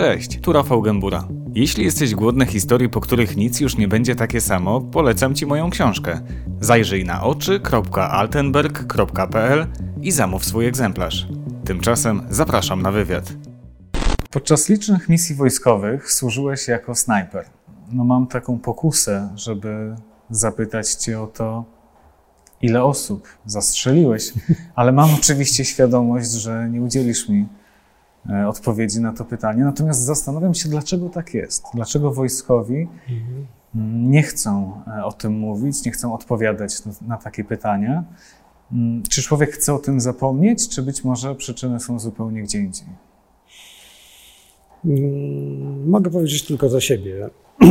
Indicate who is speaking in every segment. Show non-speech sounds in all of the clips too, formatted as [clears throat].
Speaker 1: Cześć, tu Rafał Gębura. Jeśli jesteś głodny historii, po których nic już nie będzie takie samo, polecam Ci moją książkę. Zajrzyj na oczy.altenberg.pl i zamów swój egzemplarz. Tymczasem zapraszam na wywiad. Podczas licznych misji wojskowych służyłeś jako snajper. No mam taką pokusę, żeby zapytać Cię o to, ile osób zastrzeliłeś, [laughs] ale mam oczywiście świadomość, że nie udzielisz mi odpowiedzi na to pytanie. Natomiast zastanawiam się, dlaczego tak jest. Dlaczego wojskowi mm, nie chcą e, o tym mówić, nie chcą odpowiadać na, na takie pytania. Mm, Czy człowiek chce o tym zapomnieć, czy być może przyczyny są zupełnie gdzie indziej?
Speaker 2: Mm, Mogę powiedzieć tylko za siebie. [clears throat]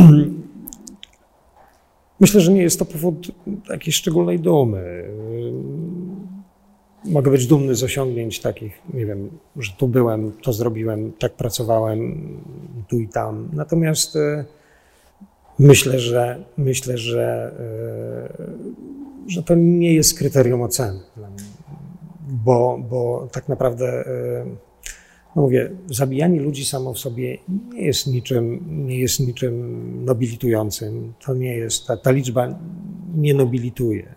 Speaker 2: Myślę, że nie jest to powód jakiejś szczególnej dumy. Mogę być dumny z osiągnięć takich, nie wiem, że tu byłem, to zrobiłem, tak pracowałem, tu i tam. Natomiast e, myślę, że myślę, że, e, że to nie jest kryterium oceny bo, bo tak naprawdę e, no mówię, zabijanie ludzi samo w sobie nie jest niczym, nie jest niczym nobilitującym. To nie jest, ta, ta liczba nie nobilituje.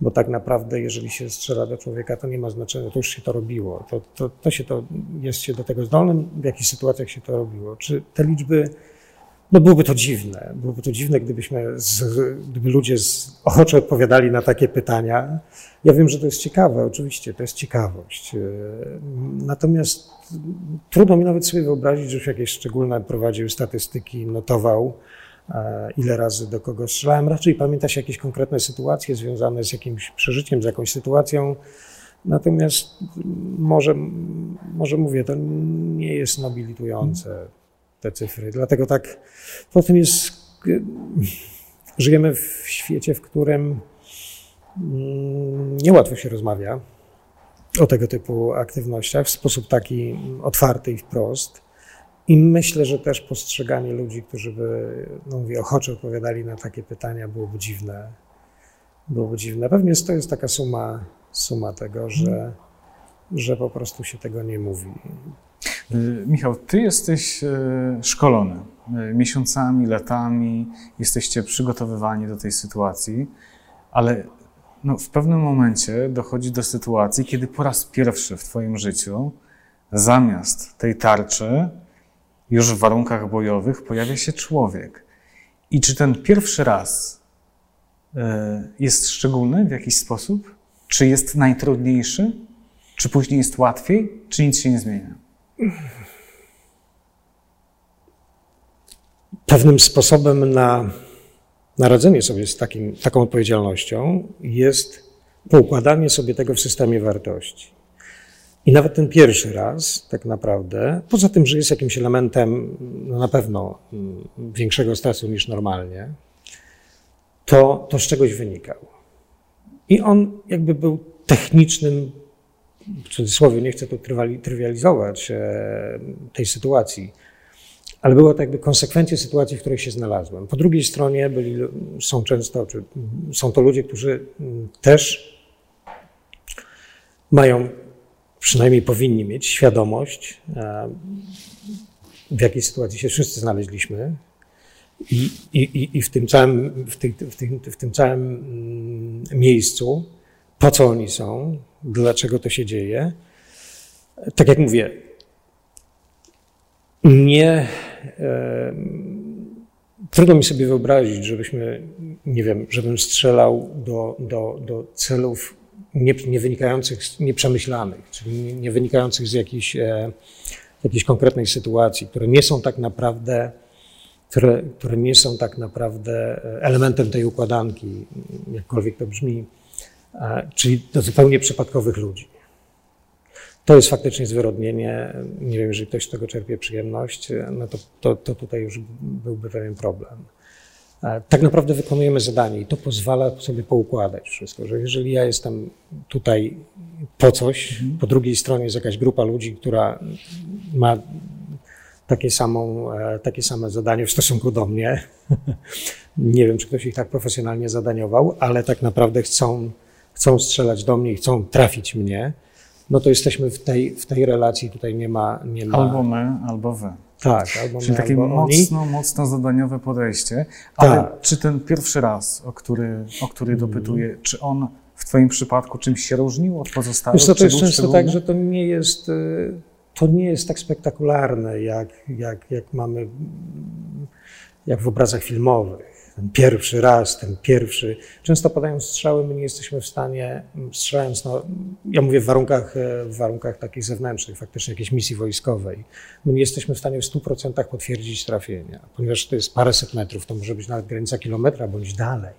Speaker 2: Bo tak naprawdę, jeżeli się strzela do człowieka, to nie ma znaczenia, to już się to robiło. To, to, to się to, jest się do tego zdolnym, w jakich sytuacjach się to robiło. Czy te liczby, no byłoby to dziwne. Byłoby to dziwne, gdybyśmy, z, gdyby ludzie z, ochoczo odpowiadali na takie pytania. Ja wiem, że to jest ciekawe, oczywiście, to jest ciekawość. Natomiast trudno mi nawet sobie wyobrazić, że jakieś szczególne prowadził statystyki, notował, ile razy do kogo strzelałem. Raczej pamięta się jakieś konkretne sytuacje związane z jakimś przeżyciem, z jakąś sytuacją. Natomiast może, może mówię, to nie jest nobilitujące te cyfry. Dlatego tak, poza tym jest, żyjemy w świecie, w którym niełatwo się rozmawia o tego typu aktywnościach w sposób taki otwarty i wprost. I myślę, że też postrzeganie ludzi, którzy by, no mówię, ochoczo odpowiadali na takie pytania, byłoby dziwne. Byłoby dziwne. Pewnie to jest taka suma, suma tego, że, że po prostu się tego nie mówi.
Speaker 1: Michał, ty jesteś szkolony miesiącami, latami, jesteście przygotowywani do tej sytuacji, ale no, w pewnym momencie dochodzi do sytuacji, kiedy po raz pierwszy w Twoim życiu zamiast tej tarczy już w warunkach bojowych pojawia się człowiek. I czy ten pierwszy raz jest szczególny w jakiś sposób? Czy jest najtrudniejszy? Czy później jest łatwiej? Czy nic się nie zmienia?
Speaker 2: Pewnym sposobem na naradzenie sobie z takim, taką odpowiedzialnością jest poukładanie sobie tego w systemie wartości. I nawet ten pierwszy raz, tak naprawdę, poza tym, że jest jakimś elementem no na pewno większego stresu niż normalnie, to, to z czegoś wynikał. I on jakby był technicznym, w cudzysłowie, nie chcę tu trywializować tej sytuacji, ale było to jakby konsekwencje sytuacji, w której się znalazłem. Po drugiej stronie byli, są często, czy są to ludzie, którzy też mają, przynajmniej powinni mieć świadomość, w jakiej sytuacji się wszyscy znaleźliśmy. I, i, i w, tym całym, w, tej, w, tym, w tym całym miejscu, po co oni są, dlaczego to się dzieje. Tak jak mówię, nie. E, trudno mi sobie wyobrazić, żebyśmy, nie wiem, żebym strzelał do, do, do celów nie, nie wynikających, nieprzemyślanych, czyli nie, nie wynikających z jakiejś, e, jakiejś konkretnej sytuacji, które nie są tak naprawdę, które, które nie są tak naprawdę elementem tej układanki, jakkolwiek to brzmi, e, czyli do zupełnie przypadkowych ludzi. To jest faktycznie zwyrodnienie. Nie wiem, jeżeli ktoś z tego czerpie przyjemność, no to, to, to tutaj już byłby pewien problem. Tak naprawdę wykonujemy zadanie i to pozwala sobie poukładać wszystko, że jeżeli ja jestem tutaj po coś, po drugiej stronie jest jakaś grupa ludzi, która ma takie, samą, takie same zadanie w stosunku do mnie. [laughs] Nie wiem, czy ktoś ich tak profesjonalnie zadaniował, ale tak naprawdę chcą, chcą strzelać do mnie i chcą trafić mnie no to jesteśmy w tej, w tej relacji, tutaj nie ma, nie ma...
Speaker 1: Albo my, albo wy.
Speaker 2: Tak, albo
Speaker 1: Czyli
Speaker 2: my,
Speaker 1: takie
Speaker 2: albo
Speaker 1: mocno,
Speaker 2: oni.
Speaker 1: mocno zadaniowe podejście. Ale
Speaker 2: Tak.
Speaker 1: czy ten pierwszy raz, o który, o który
Speaker 2: Mhm.
Speaker 1: dopytuję, czy on w Twoim przypadku czymś się różnił od pozostałych?
Speaker 2: Wiesz to jest często tak, że to nie jest, y, to nie jest tak spektakularne, jak, jak, jak mamy, jak w obrazach filmowych. Ten pierwszy raz, ten pierwszy. Często padają strzały, my nie jesteśmy w stanie, strzelając, no, ja mówię w warunkach, e, w warunkach takich zewnętrznych, faktycznie jakiejś misji wojskowej, my nie jesteśmy w stanie w 100% potwierdzić trafienia, ponieważ to jest paręset metrów, to może być nawet granica kilometra bądź dalej.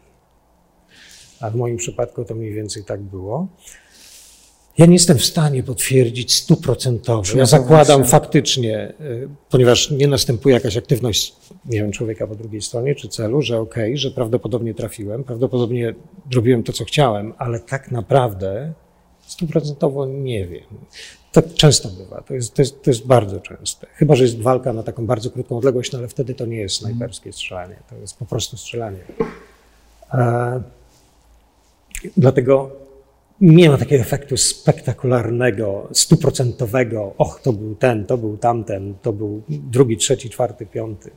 Speaker 2: A w moim przypadku to mniej więcej tak było. Ja nie jestem w stanie potwierdzić stuprocentowo. Ja
Speaker 1: Przygotować
Speaker 2: zakładam faktycznie, y, ponieważ nie następuje jakaś aktywność, nie wiem, człowieka po drugiej stronie czy celu, że okej, że prawdopodobnie trafiłem, prawdopodobnie zrobiłem to, co chciałem, ale tak naprawdę stuprocentowo nie wiem. Tak często bywa, to jest, to, jest, to jest bardzo częste. Chyba, że jest walka na taką bardzo krótką odległość, no ale wtedy to nie jest snajperskie strzelanie, to jest po prostu strzelanie. E, Dlatego nie ma takiego efektu spektakularnego, stuprocentowego. Och, to był ten, to był tamten, to był drugi, trzeci, czwarty, piąty.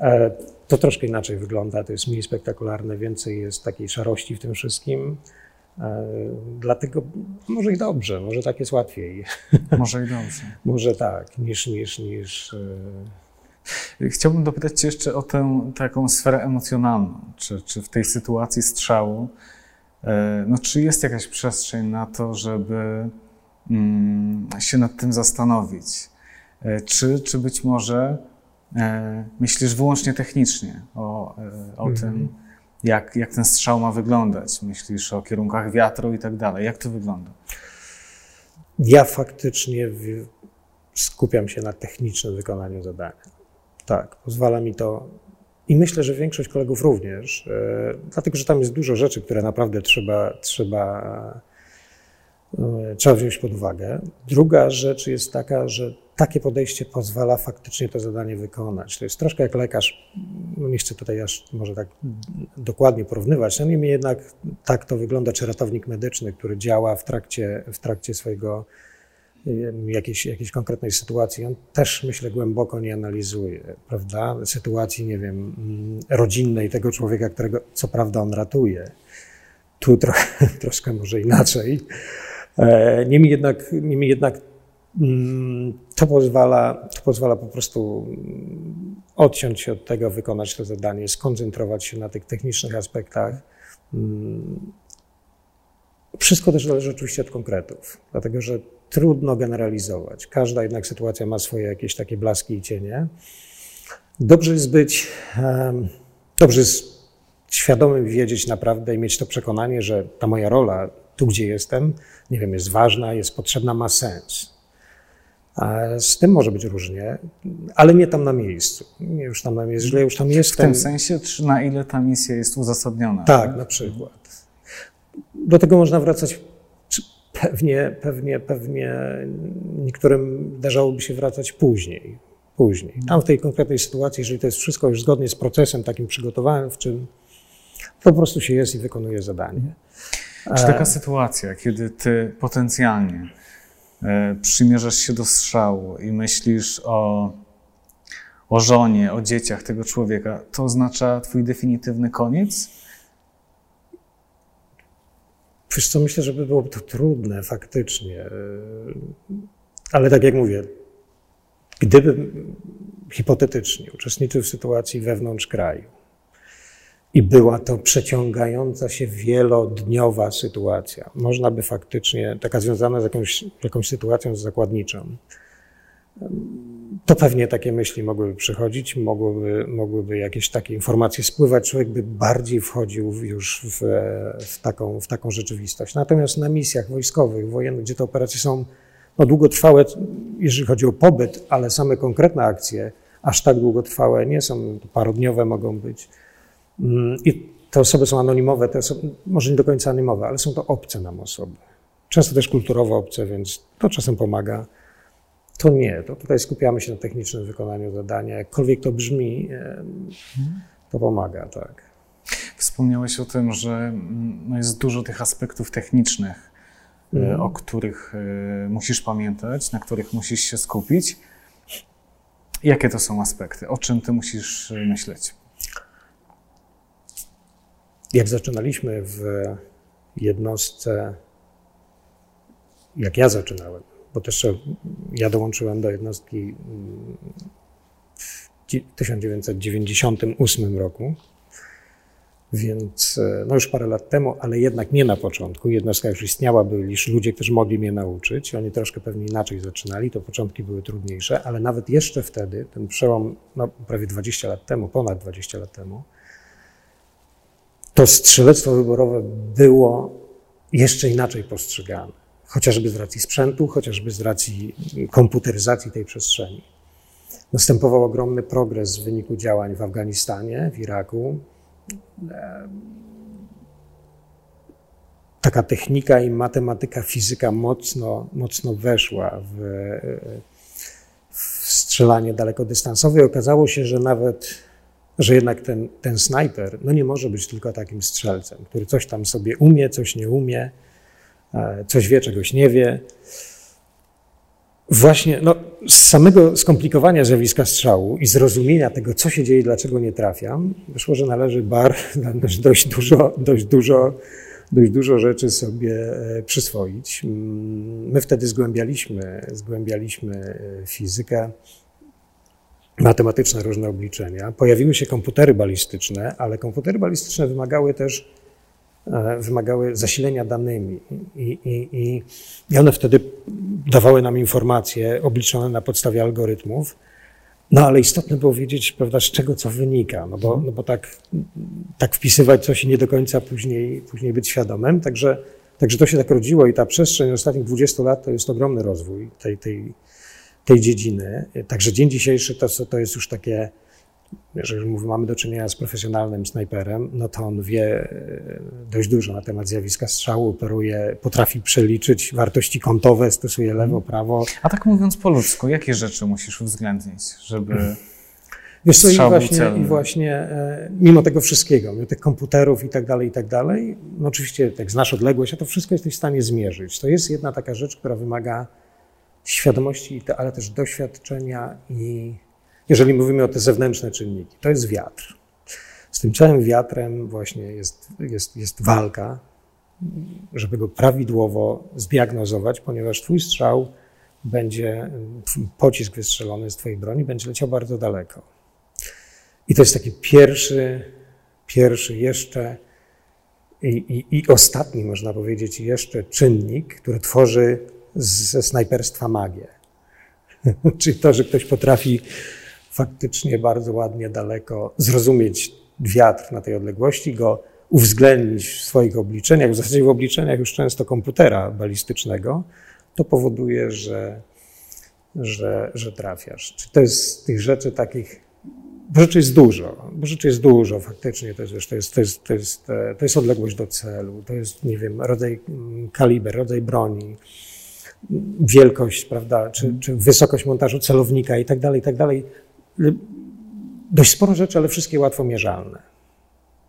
Speaker 2: E, To troszkę inaczej wygląda, to jest mniej spektakularne, więcej jest takiej szarości w tym wszystkim. E, Dlatego może i dobrze, może tak jest łatwiej. [laughs]
Speaker 1: Może i dobrze.
Speaker 2: Może tak, niż, niż, niż. e,
Speaker 1: Chciałbym dopytać Cię jeszcze o tę taką sferę emocjonalną. Czy, czy w tej sytuacji strzału, no, czy jest jakaś przestrzeń na to, żeby mm, się nad tym zastanowić? E, Czy, czy być może e, myślisz wyłącznie technicznie o, e, o
Speaker 2: Mhm.
Speaker 1: tym, jak, jak ten strzał ma wyglądać? Myślisz o kierunkach wiatru i tak dalej. Jak to wygląda?
Speaker 2: Ja faktycznie w- skupiam się na technicznym wykonaniu zadania. Tak, pozwala mi to. I myślę, że większość kolegów również, e, dlatego że tam jest dużo rzeczy, które naprawdę trzeba, trzeba, e, trzeba wziąć pod uwagę. Druga rzecz jest taka, że takie podejście pozwala faktycznie to zadanie wykonać. To jest troszkę jak lekarz, no nie chcę tutaj aż może tak dokładnie porównywać, no niemniej jednak tak to wygląda, czy ratownik medyczny, który działa w trakcie, w trakcie swojego jakiejś, jakiejś konkretnej sytuacji, on też myślę głęboko nie analizuje, prawda? Sytuacji, nie wiem, mm, rodzinnej tego człowieka, którego co prawda on ratuje. Tu trochę, [laughs] troszkę może inaczej. E, Niemniej jednak, niemniej jednak mm, to pozwala, to pozwala po prostu mm, odciąć się od tego, wykonać to zadanie, skoncentrować się na tych technicznych aspektach. Wszystko też zależy oczywiście od konkretów, dlatego że trudno generalizować. Każda jednak sytuacja ma swoje jakieś takie blaski i cienie. Dobrze jest być, dobrze jest świadomym wiedzieć naprawdę i mieć to przekonanie, że ta moja rola, tu gdzie jestem, nie wiem, jest ważna, jest potrzebna, ma sens. Z tym może być różnie, ale nie tam na miejscu. Nie już tam na miejscu, źle już tam
Speaker 1: W
Speaker 2: jestem.
Speaker 1: tym sensie, czy na ile ta misja jest uzasadniona?
Speaker 2: Tak, na przykład. Do tego można wracać pewnie, pewnie, pewnie niektórym zdarzałoby się wracać później. Później. Tam w tej konkretnej sytuacji, jeżeli to jest wszystko już zgodnie z procesem takim przygotowawczym, to po prostu się jest i wykonuje zadanie.
Speaker 1: Czy taka sytuacja, kiedy ty potencjalnie e, przymierzasz się do strzału i myślisz o, o żonie, o dzieciach tego człowieka, to oznacza twój definitywny koniec?
Speaker 2: Wiesz co, myślę, że by było to trudne faktycznie. Yy, Ale tak jak mówię, gdybym hipotetycznie uczestniczył w sytuacji wewnątrz kraju i była to przeciągająca się wielodniowa sytuacja, można by faktycznie, taka związana z jakąś, jakąś sytuacją zakładniczą, to pewnie takie myśli mogłyby przychodzić, mogłyby, mogłyby jakieś takie informacje spływać, człowiek by bardziej wchodził już w, w, taką, w taką rzeczywistość. Natomiast na misjach wojskowych, wojennych, gdzie te operacje są no, długotrwałe, jeżeli chodzi o pobyt, ale same konkretne akcje aż tak długotrwałe nie są, parodniowe mogą być. Mm, I te osoby są anonimowe, te osoby, może nie do końca anonimowe, ale są to obce nam osoby. Często też kulturowo obce, więc to czasem pomaga. To nie, to tutaj skupiamy się na technicznym wykonaniu zadania. Jakkolwiek to brzmi, to pomaga, tak.
Speaker 1: Wspomniałeś o tym, że mm, no, jest dużo tych aspektów technicznych, e,
Speaker 2: Mhm.
Speaker 1: o których e, musisz pamiętać, na których musisz się skupić. Jakie to są aspekty? O czym ty musisz myśleć?
Speaker 2: Jak zaczynaliśmy w jednostce, jak ja zaczynałem, bo też ja dołączyłem do jednostki w 1998 roku, więc e, no już parę lat temu, ale jednak nie na początku. Jednostka już istniała, byli już ludzie, którzy mogli mnie nauczyć. Oni troszkę pewnie inaczej zaczynali, to początki były trudniejsze, ale nawet jeszcze wtedy, ten przełom, no prawie 20 lat temu, ponad 20 lat temu, to strzelectwo wyborowe było jeszcze inaczej postrzegane. Chociażby z racji sprzętu, chociażby z racji komputeryzacji tej przestrzeni. Następował ogromny progres w wyniku działań w Afganistanie, w Iraku. Taka technika i matematyka, fizyka mocno, mocno weszła w, w strzelanie dalekodystansowe i okazało się, że nawet że jednak ten, ten snajper no nie może być tylko takim strzelcem, który coś tam sobie umie, coś nie umie, e, coś wie, czegoś nie wie. Właśnie no, z samego skomplikowania zjawiska strzału i zrozumienia tego, co się dzieje, dlaczego nie trafiam, wyszło, że należy bar [laughs] dość dużo, dość dużo, dość dużo rzeczy sobie e, przyswoić. Mm, my wtedy zgłębialiśmy, zgłębialiśmy e, fizykę, matematyczne różne obliczenia. Pojawiły się komputery balistyczne, ale komputery balistyczne wymagały też e, wymagały zasilenia danymi i, i, i one wtedy dawały nam informacje obliczone na podstawie algorytmów. No ale istotne było wiedzieć, prawda, z czego co wynika, no bo, no bo tak, tak wpisywać coś i nie do końca później, później być świadomym. Także, także to się tak rodziło i ta przestrzeń ostatnich 20 lat to jest ogromny rozwój tej, tej, tej dziedziny. Także dzień dzisiejszy to, to jest już takie, jeżeli mówimy, mamy do czynienia z profesjonalnym snajperem, no to on wie e, dość dużo na temat zjawiska strzału, operuje, potrafi przeliczyć wartości kątowe, stosuje lewo, mhm. prawo.
Speaker 1: A tak mówiąc po ludzku, jakie rzeczy musisz uwzględnić, żeby
Speaker 2: Wiesz co, i właśnie, i właśnie e, mimo tego wszystkiego, mimo tych komputerów i tak dalej, i tak dalej, no oczywiście jak znasz odległość, a to wszystko jesteś w stanie zmierzyć. To jest jedna taka rzecz, która wymaga świadomości, ale też doświadczenia i jeżeli mówimy o te zewnętrzne czynniki, to jest wiatr. Z tym całym wiatrem właśnie jest, jest, jest walka, żeby go prawidłowo zdiagnozować, ponieważ twój strzał będzie, pocisk wystrzelony z twojej broni będzie leciał bardzo daleko. I to jest taki pierwszy, pierwszy jeszcze i, i, i ostatni, można powiedzieć, jeszcze czynnik, który tworzy ze snajperstwa magię. [laughs] Czyli to, że ktoś potrafi faktycznie bardzo ładnie, daleko zrozumieć wiatr na tej odległości, go uwzględnić w swoich obliczeniach, w zasadzie w obliczeniach już często komputera balistycznego, to powoduje, że, że, że trafiasz. Czy to jest tych rzeczy takich, bo rzeczy jest dużo, bo rzeczy jest dużo faktycznie, to jest, to jest, to jest, to jest, to jest odległość do celu, to jest, nie wiem, rodzaj kaliber, rodzaj broni, wielkość, prawda, czy, czy wysokość montażu celownika i tak dalej, i tak dalej. Dość sporo rzeczy, ale wszystkie łatwo mierzalne.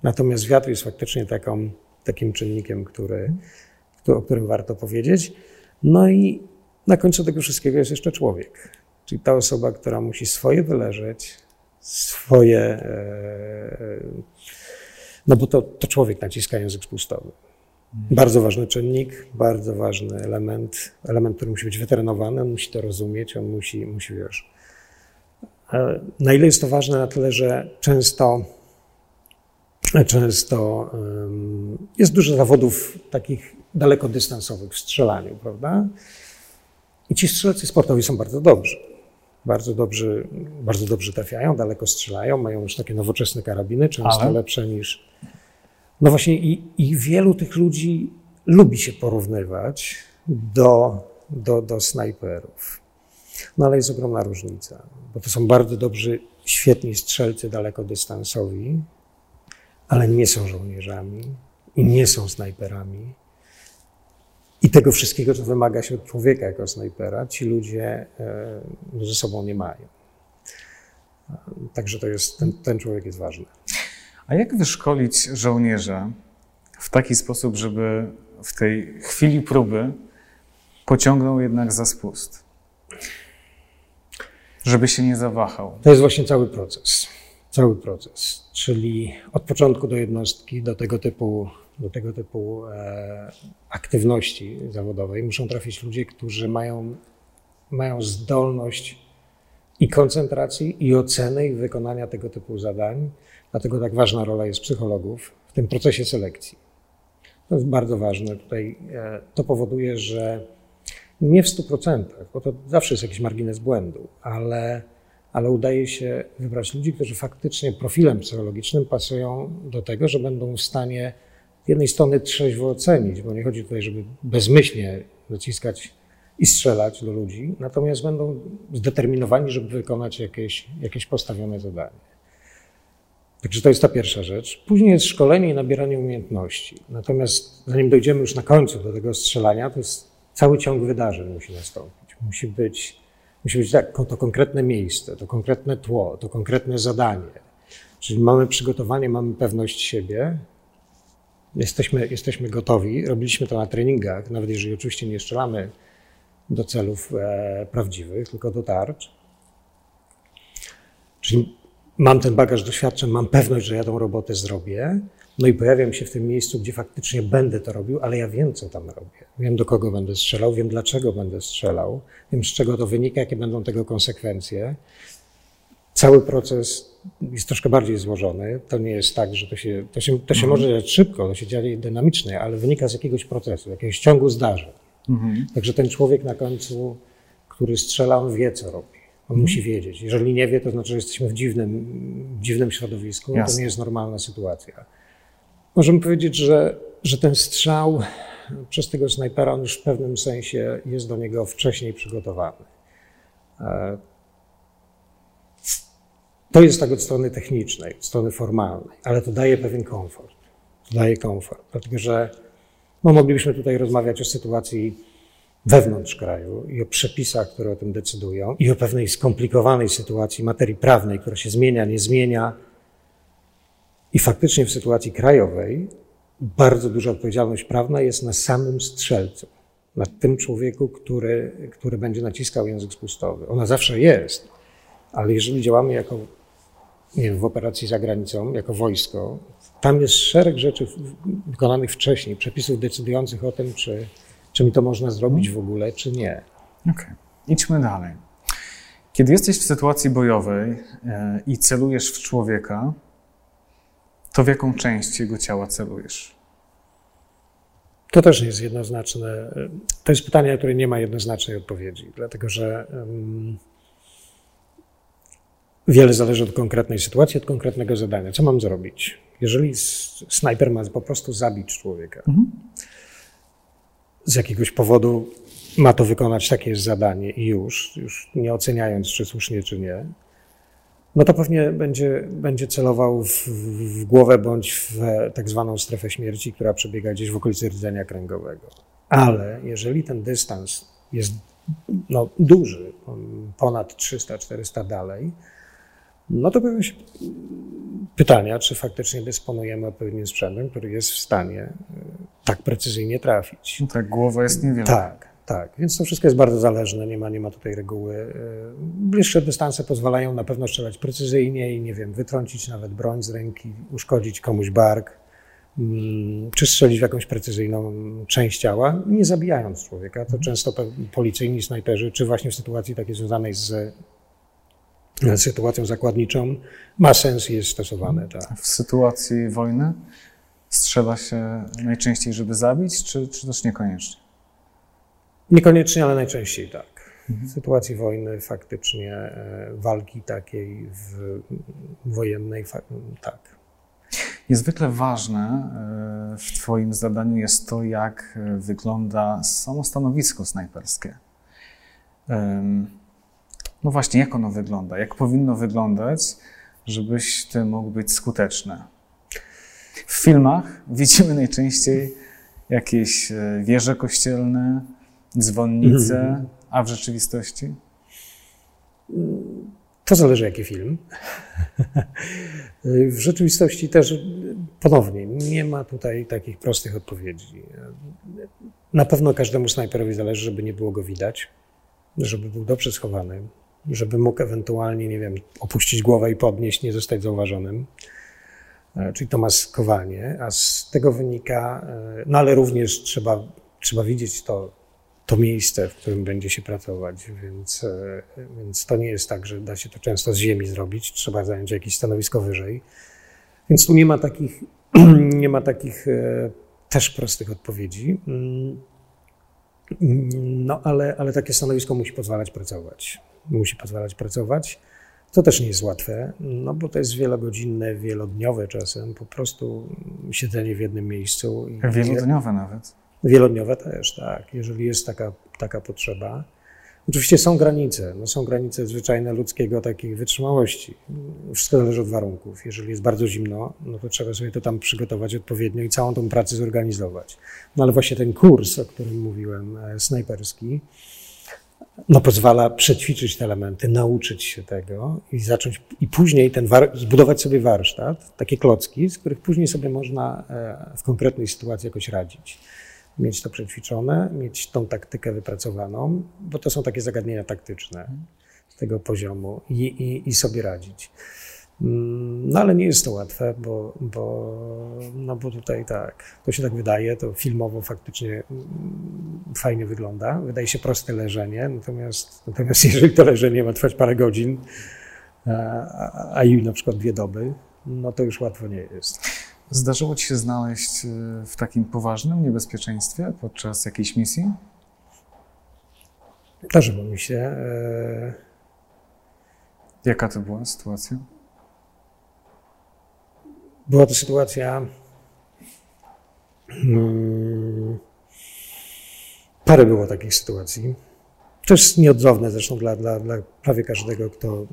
Speaker 2: Natomiast wiatr jest faktycznie taką, takim czynnikiem, który, o którym warto powiedzieć. No i na końcu tego wszystkiego jest jeszcze człowiek. Czyli ta osoba, która musi swoje wyleżeć, swoje. E, no bo to, to człowiek naciska język spustowy. Bardzo ważny czynnik, bardzo ważny element, element, który musi być wytrenowany, on musi to rozumieć, on musi, musi wiesz. Na ile jest to ważne? Na tyle, że często, często jest dużo zawodów takich dalekodystansowych w strzelaniu, prawda? I ci strzelcy sportowi są bardzo dobrzy. Bardzo dobrzy, bardzo dobrze trafiają, daleko strzelają, mają już takie nowoczesne karabiny, często Ale? lepsze niż, no właśnie i, i wielu tych ludzi lubi się porównywać do, do, do snajperów. No ale jest ogromna różnica, bo to są bardzo dobrzy, świetni strzelcy dalekodystansowi, ale nie są żołnierzami i nie są snajperami. I tego wszystkiego, co wymaga się od człowieka jako snajpera, ci ludzie e, ze sobą nie mają. Także to jest, ten, ten człowiek jest ważny.
Speaker 1: A jak wyszkolić żołnierza w taki sposób, żeby w tej chwili próby pociągnął jednak za spust? Żeby się nie zawahał.
Speaker 2: To jest właśnie cały proces. Cały proces. Czyli od początku do jednostki, do tego typu, do tego typu e, aktywności zawodowej muszą trafić ludzie, którzy mają, mają zdolność i koncentracji, i oceny, i wykonania tego typu zadań. Dlatego tak ważna rola jest psychologów w tym procesie selekcji. To jest bardzo ważne. Tutaj e, to powoduje, że nie w 100%, bo to zawsze jest jakiś margines błędu, ale, ale udaje się wybrać ludzi, którzy faktycznie profilem psychologicznym pasują do tego, że będą w stanie z jednej strony trzeźwo ocenić, bo nie chodzi tutaj, żeby bezmyślnie naciskać i strzelać do ludzi, natomiast będą zdeterminowani, żeby wykonać jakieś, jakieś postawione zadanie. Także to jest ta pierwsza rzecz. Później jest szkolenie i nabieranie umiejętności. Natomiast zanim dojdziemy już na końcu do tego strzelania, to jest cały ciąg wydarzeń musi nastąpić. Musi być, musi być tak, to konkretne miejsce, to konkretne tło, to konkretne zadanie. Czyli mamy przygotowanie, mamy pewność siebie, jesteśmy, jesteśmy gotowi, robiliśmy to na treningach, nawet jeżeli oczywiście nie strzelamy do celów e, prawdziwych, tylko do tarcz. Czyli mam ten bagaż doświadczeń, mam pewność, że ja tą robotę zrobię, no i pojawiam się w tym miejscu, gdzie faktycznie będę to robił, ale ja wiem, co tam robię. Wiem, do kogo będę strzelał, wiem, dlaczego będę strzelał, wiem, z czego to wynika, jakie będą tego konsekwencje. Cały proces jest troszkę bardziej złożony. To nie jest tak, że to się, to się, to się mhm. może dziać szybko, to się dzieje dynamicznie, ale wynika z jakiegoś procesu, jakiegoś ciągu zdarzeń. Mhm. Także ten człowiek na końcu, który strzela, on wie, co robi. On mhm. musi wiedzieć. Jeżeli nie wie, to znaczy, że jesteśmy w dziwnym, dziwnym środowisku. Jasne. To nie jest normalna sytuacja. Możemy powiedzieć, że, że ten strzał przez tego snajpera, on już w pewnym sensie jest do niego wcześniej przygotowany. E, to jest tak od strony technicznej, od strony formalnej, ale to daje pewien komfort. To daje komfort, dlatego że no, moglibyśmy tutaj rozmawiać o sytuacji wewnątrz kraju i o przepisach, które o tym decydują, i o pewnej skomplikowanej sytuacji materii prawnej, która się zmienia, nie zmienia, i faktycznie w sytuacji krajowej bardzo duża odpowiedzialność prawna jest na samym strzelcu, na tym człowieku, który, który będzie naciskał język spustowy. Ona zawsze jest, ale jeżeli działamy jako nie wiem, w operacji za granicą, jako wojsko, tam jest szereg rzeczy wykonanych wcześniej, przepisów decydujących o tym, czy, czy mi to można zrobić w ogóle, czy nie.
Speaker 1: Okej, okay. idźmy dalej. Kiedy jesteś w sytuacji bojowej e, i celujesz w człowieka, to w jaką część jego ciała celujesz?
Speaker 2: To też jest jednoznaczne. To jest pytanie, na które nie ma jednoznacznej odpowiedzi, dlatego że um, wiele zależy od konkretnej sytuacji, od konkretnego zadania. Co mam zrobić? Jeżeli snajper ma po prostu zabić człowieka, mhm. z jakiegoś powodu ma to wykonać, takie jest zadanie i już, już nie oceniając, czy słusznie, czy nie, no to pewnie będzie, będzie celował w, w głowę bądź w tak zwaną strefę śmierci, która przebiega gdzieś w okolicy rdzenia kręgowego. Ale jeżeli ten dystans jest no, duży, ponad 300-400 dalej, no to pojawią się pytania, czy faktycznie dysponujemy odpowiednim sprzętem, który jest w stanie e, tak precyzyjnie trafić.
Speaker 1: No tak, głowa jest niewiele.
Speaker 2: Tak. Tak, więc to wszystko jest bardzo zależne, nie ma, nie ma tutaj reguły. E, bliższe dystanse pozwalają na pewno strzelać precyzyjnie i nie wiem, wytrącić nawet broń z ręki, uszkodzić komuś bark, mm, czy strzelić w jakąś precyzyjną część ciała, nie zabijając człowieka. To często policyjni snajperzy, czy właśnie w sytuacji takiej związanej z sytuacją zakładniczą, ma sens i jest stosowane. Tak.
Speaker 1: W sytuacji wojny strzela się najczęściej, żeby zabić, czy, czy też niekoniecznie?
Speaker 2: Niekoniecznie, ale najczęściej tak. W sytuacji wojny faktycznie e, walki takiej wojennej, tak.
Speaker 1: Niezwykle ważne e, w Twoim zadaniu jest to, jak e, wygląda samo stanowisko snajperskie. No właśnie, jak ono wygląda? Jak powinno wyglądać, żebyś Ty mógł być skuteczny? W filmach widzimy najczęściej jakieś wieże kościelne, dzwonnice, mhm. a w rzeczywistości?
Speaker 2: To zależy, jaki film. [laughs] W rzeczywistości też ponownie nie ma tutaj takich prostych odpowiedzi. Na pewno każdemu snajperowi zależy, żeby nie było go widać, żeby był dobrze schowany, żeby mógł ewentualnie, nie wiem, opuścić głowę i podnieść, nie zostać zauważonym. E, czyli to maskowanie, a z tego wynika, e, no ale również trzeba, trzeba widzieć to, to miejsce, w którym będzie się pracować, więc, e, więc to nie jest tak, że da się to często z ziemi zrobić, trzeba zająć jakieś stanowisko wyżej. Więc tu nie ma takich, [clears throat] nie ma takich też prostych odpowiedzi. Mm, no ale, ale takie stanowisko musi pozwalać pracować. Musi pozwalać pracować. To też nie jest łatwe, no bo to jest wielogodzinne, wielodniowe czasem, po prostu siedzenie w jednym miejscu.
Speaker 1: Wielodniowe nawet.
Speaker 2: Wielodniowe też, tak, jeżeli jest taka, taka potrzeba. Oczywiście są granice, no są granice zwyczajne ludzkiego takiej wytrzymałości. Wszystko zależy od warunków. Jeżeli jest bardzo zimno, no to trzeba sobie to tam przygotować odpowiednio i całą tą pracę zorganizować. No ale właśnie ten kurs, o którym mówiłem, e, snajperski, no pozwala przećwiczyć te elementy, nauczyć się tego i zacząć, i później ten zbudować sobie warsztat, takie klocki, z których później sobie można e, w konkretnej sytuacji jakoś radzić mieć to przećwiczone, mieć tą taktykę wypracowaną, bo to są takie zagadnienia taktyczne z tego poziomu i, i, i sobie radzić. Mm, no ale nie jest to łatwe, bo, bo, no bo tutaj tak, to się tak wydaje, to filmowo faktycznie mm, fajnie wygląda. Wydaje się proste leżenie, natomiast, natomiast [laughs] jeżeli to leżenie ma trwać parę godzin, a, a i na przykład dwie doby, no to już łatwo nie jest.
Speaker 1: Zdarzyło Ci się znaleźć y, w takim poważnym niebezpieczeństwie podczas jakiejś misji?
Speaker 2: Zdarzyło mi się. E,
Speaker 1: Jaka to była sytuacja?
Speaker 2: Była to sytuacja. Hmm, parę było takich sytuacji. To jest nieodzowne zresztą dla, dla, dla prawie każdego, kto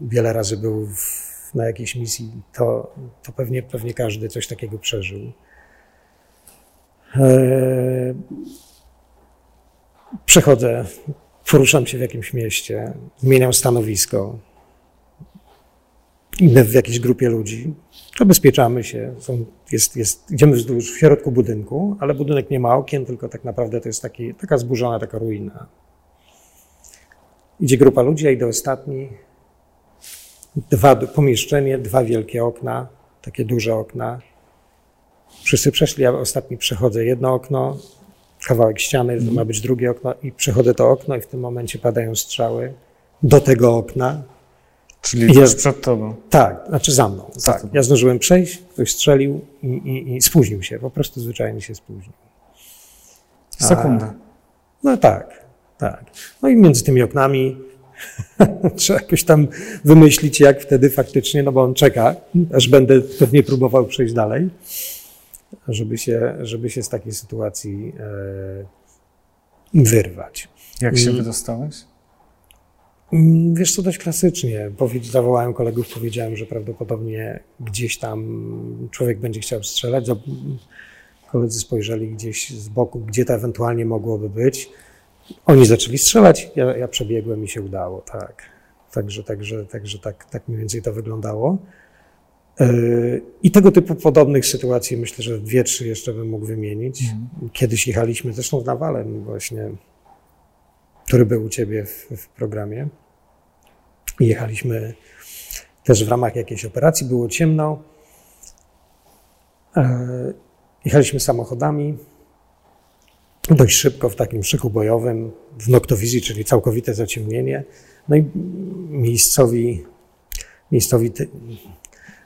Speaker 2: wiele razy był w na jakiejś misji, to, to pewnie, pewnie każdy coś takiego przeżył. E, przechodzę, poruszam się w jakimś mieście, zmieniam stanowisko, idę w jakiejś grupie ludzi, zabezpieczamy się, są, jest, jest, idziemy wzdłuż w środku budynku, ale budynek nie ma okien, tylko tak naprawdę to jest taki, taka zburzona, taka ruina. Idzie grupa ludzi, ja idę ostatni, dwa pomieszczenie, dwa wielkie okna, takie duże okna. Wszyscy przeszli, ja ostatni przechodzę jedno okno, kawałek ściany, mm. ma być drugie okno i przechodzę to okno i w tym momencie padają strzały do tego okna.
Speaker 1: Czyli tuż przed tobą.
Speaker 2: Tak, znaczy za mną. Za tak. Ja zdążyłem przejść, ktoś strzelił i, i, i, spóźnił się, po prostu zwyczajnie się spóźnił.
Speaker 1: Sekundę.
Speaker 2: No tak, tak. No i między tymi oknami [laughs] Trzeba jakoś tam wymyślić, jak wtedy faktycznie, no bo on czeka, aż będę pewnie próbował przejść dalej, żeby się, żeby się z takiej sytuacji e, wyrwać.
Speaker 1: Jak się mm. wydostałeś?
Speaker 2: Mm, wiesz co, dość klasycznie. Zawołałem kolegów, powiedziałem, że prawdopodobnie gdzieś tam człowiek będzie chciał strzelać. Koledzy spojrzeli gdzieś z boku, gdzie to ewentualnie mogłoby być. Oni zaczęli strzelać, ja, ja przebiegłem i się udało, tak. Także, także, także tak, tak mniej więcej to wyglądało. E, I tego typu podobnych sytuacji myślę, że dwie, trzy jeszcze bym mógł wymienić. Mhm. Kiedyś jechaliśmy zresztą z Nawalem właśnie, który był u ciebie w, w programie. Jechaliśmy też w ramach jakiejś operacji, było ciemno. E, jechaliśmy samochodami, dość szybko w takim szyku bojowym, w noktowizji, czyli całkowite zaciemnienie. No i miejscowi, miejscowi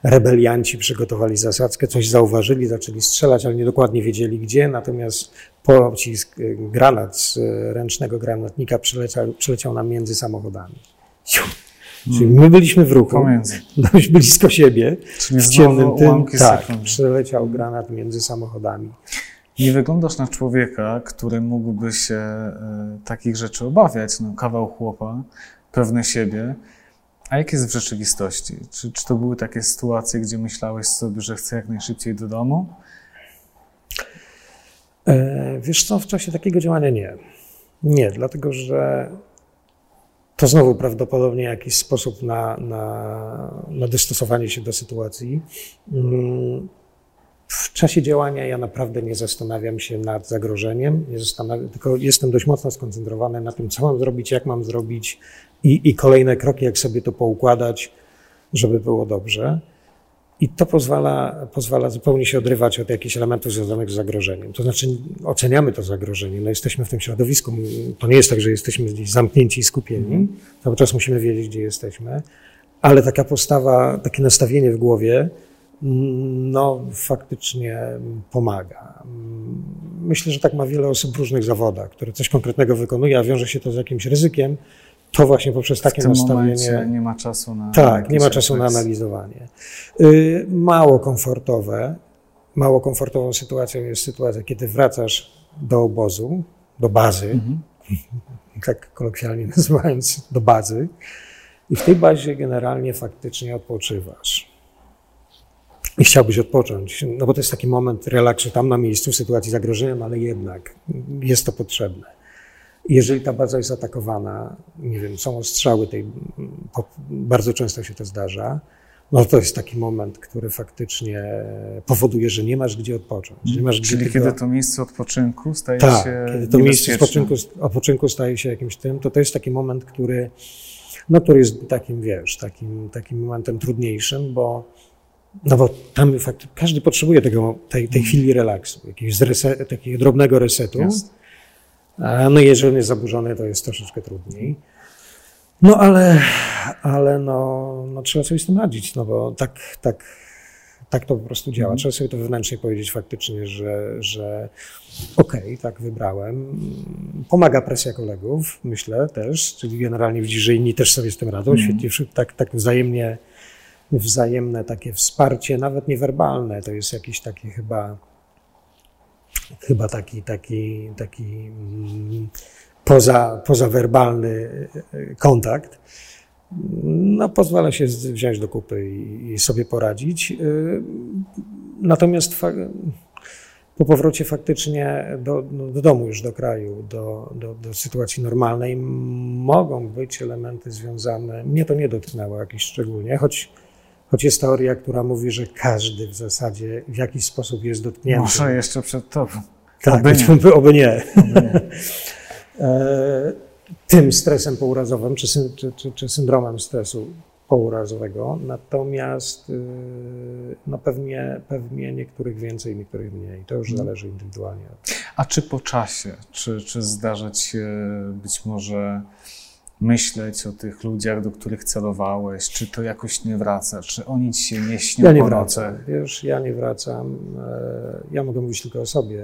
Speaker 2: rebelianci przygotowali zasadzkę, coś zauważyli, zaczęli strzelać, ale niedokładnie wiedzieli gdzie, natomiast pocisk, y, granat z ręcznego granatnika przyleciał, przyleciał nam między samochodami. Czyli my byliśmy w ruchu, Pomiędzy. [laughs] dość blisko siebie, Czyli w ciemnym tym, tak, przyleciał granat między samochodami.
Speaker 1: Nie wyglądasz na człowieka, który mógłby się e, takich rzeczy obawiać. No, kawał chłopa, pewny siebie. A jak jest w rzeczywistości? Czy, czy to były takie sytuacje, gdzie myślałeś sobie, że chcę jak najszybciej do domu?
Speaker 2: E, wiesz co, w czasie takiego działania nie. Nie, dlatego że to znowu prawdopodobnie jakiś sposób na, na, na dostosowanie się do sytuacji. Mm w czasie działania ja naprawdę nie zastanawiam się nad zagrożeniem, tylko jestem dość mocno skoncentrowany na tym, co mam zrobić, jak mam zrobić i, i kolejne kroki, jak sobie to poukładać, żeby było dobrze. I to pozwala, pozwala zupełnie się odrywać od jakichś elementów związanych z zagrożeniem. To znaczy, oceniamy to zagrożenie, no jesteśmy w tym środowisku. To nie jest tak, że jesteśmy gdzieś zamknięci i skupieni. Cały czas musimy wiedzieć, gdzie jesteśmy. Ale taka postawa, takie nastawienie w głowie, no faktycznie pomaga. Myślę, że tak ma wiele osób w różnych zawodach, które coś konkretnego wykonuje, a wiąże się to z jakimś ryzykiem, to właśnie poprzez takie w tym nastawienie.
Speaker 1: Nie ma czasu na.
Speaker 2: Tak, nie ma czasu na analizowanie. Y, mało komfortowe, mało komfortową sytuacją jest sytuacja, kiedy wracasz do obozu, do bazy, mhm. [laughs] tak kolokwialnie [laughs] nazywając, do bazy, i w tej bazie generalnie faktycznie odpoczywasz i chciałbyś odpocząć, no bo to jest taki moment relaksu tam na miejscu w sytuacji zagrożenia, ale jednak jest to potrzebne. Jeżeli ta baza jest atakowana, nie wiem, są ostrzały tej, bardzo często się to zdarza, no to jest taki moment, który faktycznie powoduje, że nie masz gdzie odpocząć. Nie masz
Speaker 1: Czyli
Speaker 2: gdzie
Speaker 1: kiedy to miejsce odpoczynku staje
Speaker 2: tak,
Speaker 1: się
Speaker 2: kiedy to miejsce odpoczynku, odpoczynku staje się jakimś tym, to to jest taki moment, który, no, który jest takim, wiesz, takim, takim momentem trudniejszym, bo no bo tam fakt, każdy potrzebuje tego, tej, tej chwili relaksu, jakiegoś reset, takiego drobnego resetu. Jest. No i jeżeli on jest zaburzony, to jest troszeczkę trudniej. No ale, ale no, no trzeba sobie z tym radzić, no bo tak, tak, tak to po prostu działa. Mhm. Trzeba sobie to wewnętrznie powiedzieć faktycznie, że, że okej, okay, tak wybrałem. Pomaga presja kolegów, myślę też, czyli generalnie widzisz, że inni też sobie z tym radzą, mm. świetnie, tak, tak wzajemnie wzajemne takie wsparcie, nawet niewerbalne, to jest jakiś taki chyba, chyba taki, taki, taki mm, poza, pozawerbalny e, kontakt. No, pozwala się wziąć do kupy i, sobie poradzić. E, natomiast po powrocie faktycznie do, do domu, już do kraju, do, do, do, sytuacji normalnej, mogą być elementy związane. Mnie to nie dotknęło jakiś szczególnie, choć Choć jest teoria, która mówi, że każdy w zasadzie w jakiś sposób jest dotknięty.
Speaker 1: Może jeszcze przed tobą.
Speaker 2: Tak, oby nie. Oby, [laughs] oby nie. Oby nie. [laughs] E, tym stresem pourazowym, czy, czy, czy, czy syndromem stresu pourazowego, natomiast y, no pewnie, pewnie niektórych więcej, niektórych mniej. To już mhm. zależy indywidualnie.
Speaker 1: A czy po czasie, czy, czy zdarzać się być może myśleć o tych ludziach, do których celowałeś? Czy to jakoś nie wraca? Czy oni ci się nie śnią
Speaker 2: ja nie wracam. Wiesz, ja nie wracam. E, ja mogę mówić tylko o sobie.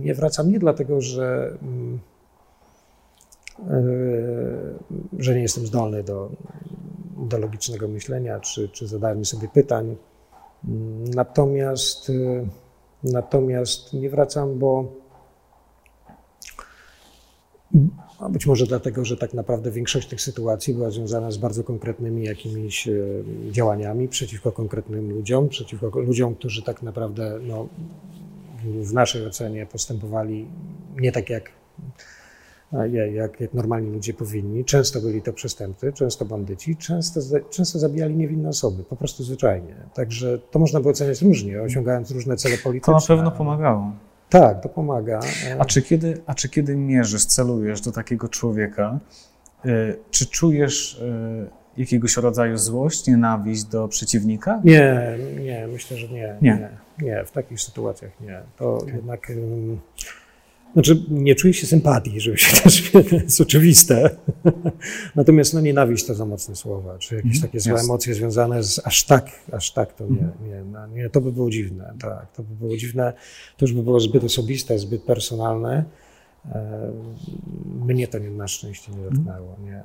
Speaker 2: Nie wracam nie dlatego, że, mm, e, że nie jestem zdolny do, do logicznego myślenia, czy, czy zadania sobie pytań. Natomiast, e, natomiast nie wracam, bo a być może dlatego, że tak naprawdę większość tych sytuacji była związana z bardzo konkretnymi jakimiś e, działaniami przeciwko konkretnym ludziom, przeciwko ludziom, którzy tak naprawdę no, w naszej ocenie postępowali nie tak jak, jak, jak normalni ludzie powinni. Często byli to przestępcy, często bandyci, często, często zabijali niewinne osoby, po prostu zwyczajnie. Także to można by oceniać różnie, osiągając różne cele polityczne.
Speaker 1: To na pewno pomagało.
Speaker 2: Tak, to pomaga.
Speaker 1: A czy kiedy, a czy kiedy mierzysz, celujesz do takiego człowieka, y, czy czujesz y, jakiegoś rodzaju złość, nienawiść do przeciwnika?
Speaker 2: Nie, nie, myślę, że nie. Nie, nie, nie w takich sytuacjach nie. To okay. jednak. Znaczy, nie czuję się sympatii, żeby się [laughs] też, jest oczywiste. Natomiast no, nienawiść to za mocne słowa, czy jakieś mm, takie złe yes. emocje związane z aż tak, aż tak to nie, mhm. nie, no, nie, to by było dziwne, tak, to by było dziwne, to już by było zbyt osobiste, zbyt personalne. E, mnie to nie, na szczęście nie dotknęło. Nie.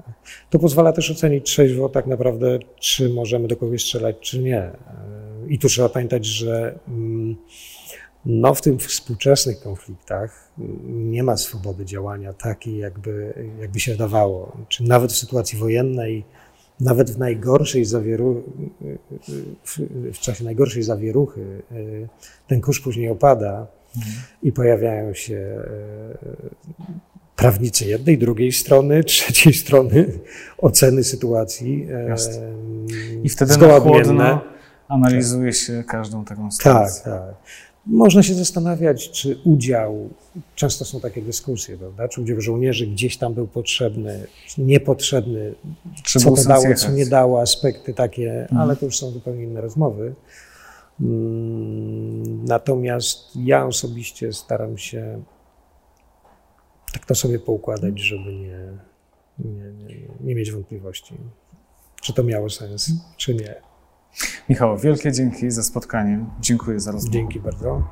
Speaker 2: To pozwala też ocenić trzeźwo tak naprawdę, czy możemy do kogoś strzelać, czy nie. E, I tu trzeba pamiętać, że mm, no, w tych współczesnych konfliktach nie ma swobody działania takiej, jakby, jakby się wydawało. Czy nawet w sytuacji wojennej, nawet w najgorszej zawieru, w czasie najgorszej zawieruchy, ten kurz później opada mhm. i pojawiają się e, prawnicy jednej, drugiej strony, [laughs] trzeciej strony oceny sytuacji.
Speaker 1: Jasne. I wtedy na chłodno, analizuje się każdą taką
Speaker 2: Tak,
Speaker 1: sytuację.
Speaker 2: tak. Można się zastanawiać, czy udział, często są takie dyskusje, prawda? Czy udział żołnierzy gdzieś tam był potrzebny, niepotrzebny,
Speaker 1: Czy
Speaker 2: co to dało,
Speaker 1: jechać?
Speaker 2: co nie dało, aspekty takie,
Speaker 1: Mhm.
Speaker 2: ale to już są zupełnie inne rozmowy. Mm, Natomiast ja osobiście staram się tak to sobie poukładać, żeby nie, nie, nie, nie mieć wątpliwości, czy to miało sens, czy nie.
Speaker 1: Michał, wielkie dzięki za spotkanie. Dziękuję za rozmowę.
Speaker 2: Dzięki bardzo.